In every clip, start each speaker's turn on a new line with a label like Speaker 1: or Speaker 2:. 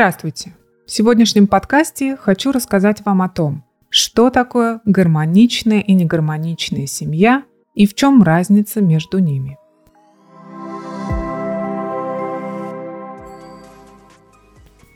Speaker 1: Здравствуйте! В сегодняшнем подкасте хочу рассказать вам о том, что такое гармоничная и негармоничная семья и в чем разница между ними.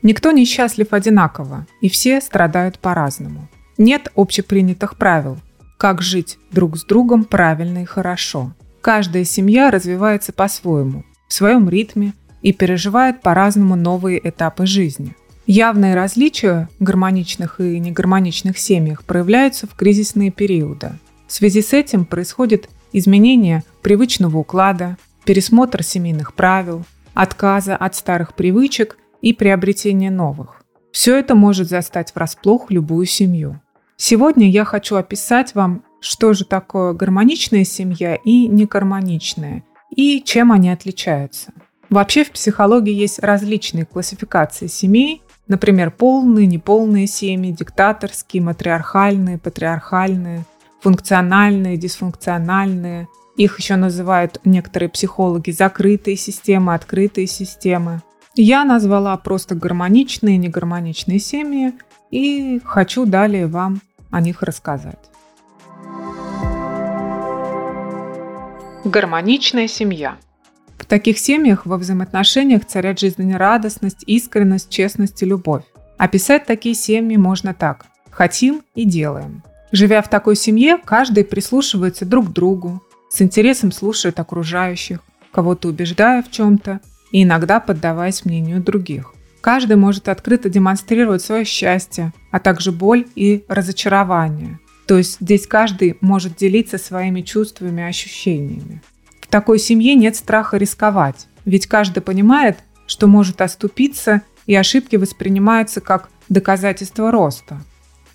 Speaker 1: Никто не счастлив одинаково, и все страдают по-разному. Нет общепринятых правил, как жить друг с другом правильно и хорошо. Каждая семья развивается по-своему, в своем ритме и переживает по-разному новые этапы жизни. Явные различия гармоничных и негармоничных семьях проявляются в кризисные периоды. В связи с этим происходит изменение привычного уклада, пересмотр семейных правил, отказа от старых привычек и приобретение новых. Все это может застать врасплох любую семью. Сегодня я хочу описать вам, что же такое гармоничная семья и негармоничная, и чем они отличаются. Вообще в психологии есть различные классификации семей, например, полные, неполные семьи, диктаторские, матриархальные, патриархальные, функциональные, дисфункциональные. Их еще называют некоторые психологи закрытые системы, открытые системы. Я назвала просто гармоничные и негармоничные семьи и хочу далее вам о них рассказать. Гармоничная семья. Таких семьях во взаимоотношениях царят жизнерадостность, искренность, честность и любовь. Описать такие семьи можно так. Хотим и делаем. Живя в такой семье, каждый прислушивается друг к другу, с интересом слушает окружающих, кого-то убеждая в чем-то и иногда поддаваясь мнению других. Каждый может открыто демонстрировать свое счастье, а также боль и разочарование. То есть здесь каждый может делиться своими чувствами и ощущениями. В такой семье нет страха рисковать, ведь каждый понимает, что может оступиться, и ошибки воспринимаются как доказательство роста.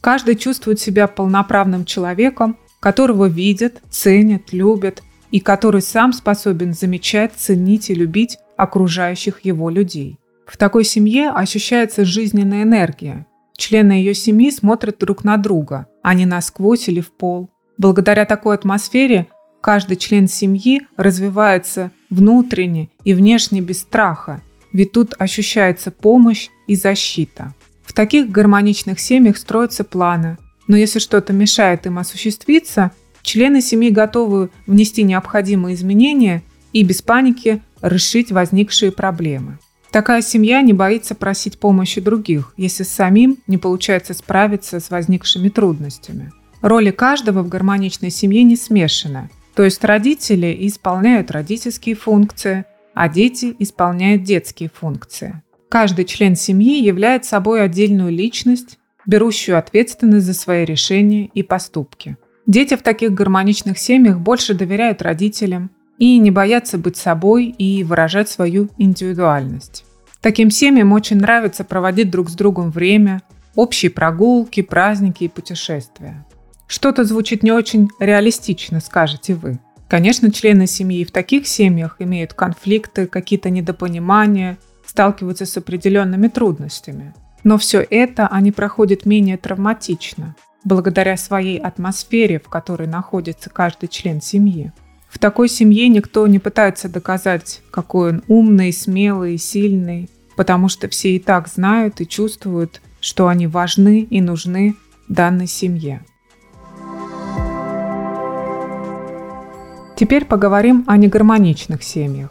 Speaker 1: Каждый чувствует себя полноправным человеком, которого видят, ценят, любят, и который сам способен замечать, ценить и любить окружающих его людей. В такой семье ощущается жизненная энергия. Члены ее семьи смотрят друг на друга, а не насквозь или в пол. Благодаря такой атмосфере каждый член семьи развивается внутренне и внешне без страха, ведь тут ощущается помощь и защита. В таких гармоничных семьях строятся планы, но если что-то мешает им осуществиться, члены семьи готовы внести необходимые изменения и без паники решить возникшие проблемы. Такая семья не боится просить помощи других, если самим не получается справиться с возникшими трудностями. Роли каждого в гармоничной семье не смешаны, то есть родители исполняют родительские функции, а дети исполняют детские функции. Каждый член семьи является собой отдельную личность, берущую ответственность за свои решения и поступки. Дети в таких гармоничных семьях больше доверяют родителям, и не бояться быть собой и выражать свою индивидуальность. Таким семьям очень нравится проводить друг с другом время, общие прогулки, праздники и путешествия. Что-то звучит не очень реалистично, скажете вы. Конечно, члены семьи в таких семьях имеют конфликты, какие-то недопонимания, сталкиваются с определенными трудностями. Но все это они проходят менее травматично, благодаря своей атмосфере, в которой находится каждый член семьи. В такой семье никто не пытается доказать, какой он умный, смелый, сильный, потому что все и так знают и чувствуют, что они важны и нужны данной семье. Теперь поговорим о негармоничных семьях.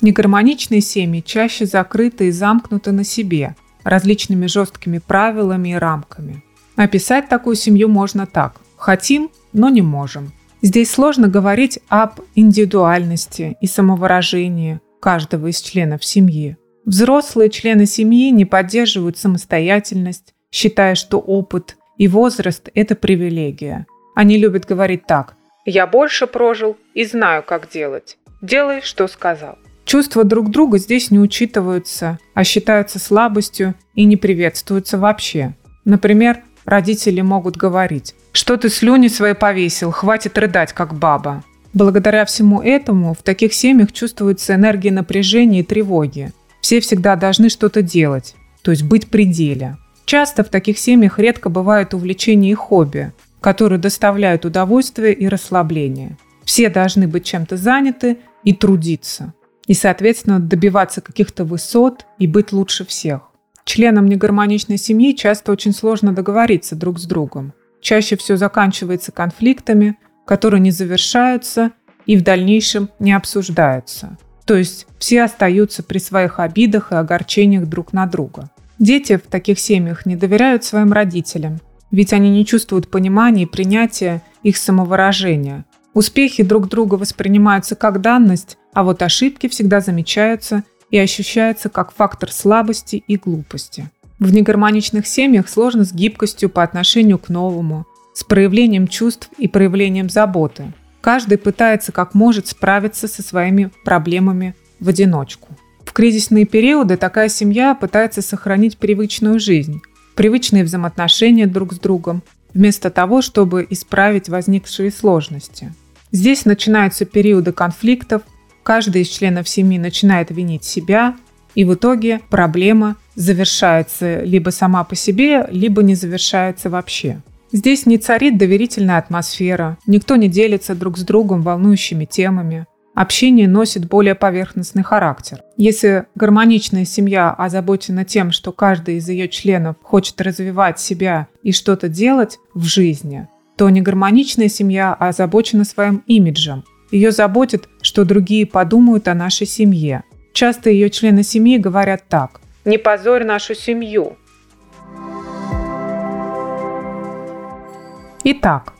Speaker 1: Негармоничные семьи чаще закрыты и замкнуты на себе, различными жесткими правилами и рамками. Описать такую семью можно так. Хотим, но не можем. Здесь сложно говорить об индивидуальности и самовыражении каждого из членов семьи. Взрослые члены семьи не поддерживают самостоятельность, считая, что опыт и возраст – это привилегия. Они любят говорить так «Я больше прожил и знаю, как делать. Делай, что сказал». Чувства друг друга здесь не учитываются, а считаются слабостью и не приветствуются вообще. Например, родители могут говорить что ты слюни свои повесил, хватит рыдать, как баба. Благодаря всему этому в таких семьях чувствуется энергия напряжения и тревоги. Все всегда должны что-то делать, то есть быть при деле. Часто в таких семьях редко бывают увлечения и хобби, которые доставляют удовольствие и расслабление. Все должны быть чем-то заняты и трудиться. И, соответственно, добиваться каких-то высот и быть лучше всех. Членам негармоничной семьи часто очень сложно договориться друг с другом. Чаще все заканчивается конфликтами, которые не завершаются и в дальнейшем не обсуждаются. То есть все остаются при своих обидах и огорчениях друг на друга. Дети в таких семьях не доверяют своим родителям, ведь они не чувствуют понимания и принятия их самовыражения. Успехи друг друга воспринимаются как данность, а вот ошибки всегда замечаются и ощущаются как фактор слабости и глупости. В негармоничных семьях сложно с гибкостью по отношению к новому, с проявлением чувств и проявлением заботы. Каждый пытается как может справиться со своими проблемами в одиночку. В кризисные периоды такая семья пытается сохранить привычную жизнь, привычные взаимоотношения друг с другом, вместо того, чтобы исправить возникшие сложности. Здесь начинаются периоды конфликтов, каждый из членов семьи начинает винить себя, и в итоге проблема завершается либо сама по себе, либо не завершается вообще. Здесь не царит доверительная атмосфера, никто не делится друг с другом волнующими темами. Общение носит более поверхностный характер. Если гармоничная семья озабочена тем, что каждый из ее членов хочет развивать себя и что-то делать в жизни, то негармоничная семья озабочена своим имиджем. Ее заботит, что другие подумают о нашей семье. Часто ее члены семьи говорят так «Не позорь нашу семью». Итак,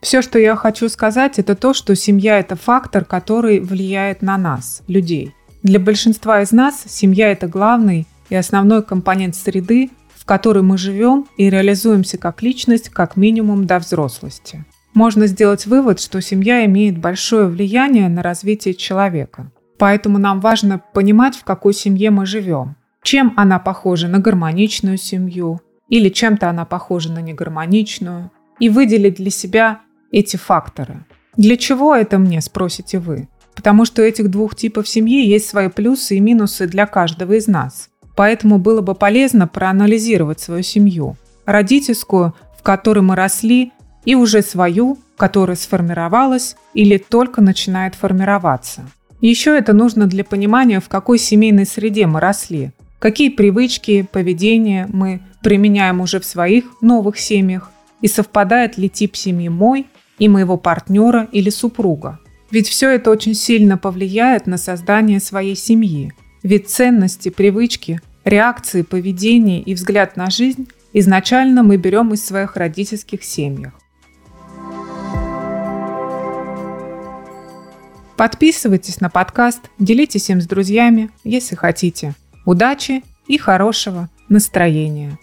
Speaker 1: все, что я хочу сказать, это то, что семья – это фактор, который влияет на нас, людей. Для большинства из нас семья – это главный и основной компонент среды, в которой мы живем и реализуемся как личность, как минимум до взрослости. Можно сделать вывод, что семья имеет большое влияние на развитие человека. Поэтому нам важно понимать, в какой семье мы живем. Чем она похожа на гармоничную семью, или чем-то она похожа на негармоничную, и выделить для себя эти факторы. Для чего это мне, спросите вы? Потому что у этих двух типов семьи есть свои плюсы и минусы для каждого из нас. Поэтому было бы полезно проанализировать свою семью. Родительскую, в которой мы росли, и уже свою, которая сформировалась или только начинает формироваться. Еще это нужно для понимания, в какой семейной среде мы росли, какие привычки, поведение мы применяем уже в своих новых семьях, и совпадает ли тип семьи мой и моего партнера или супруга. Ведь все это очень сильно повлияет на создание своей семьи. Ведь ценности, привычки, реакции, поведение и взгляд на жизнь изначально мы берем из своих родительских семьях. Подписывайтесь на подкаст, делитесь им с друзьями, если хотите. Удачи и хорошего настроения!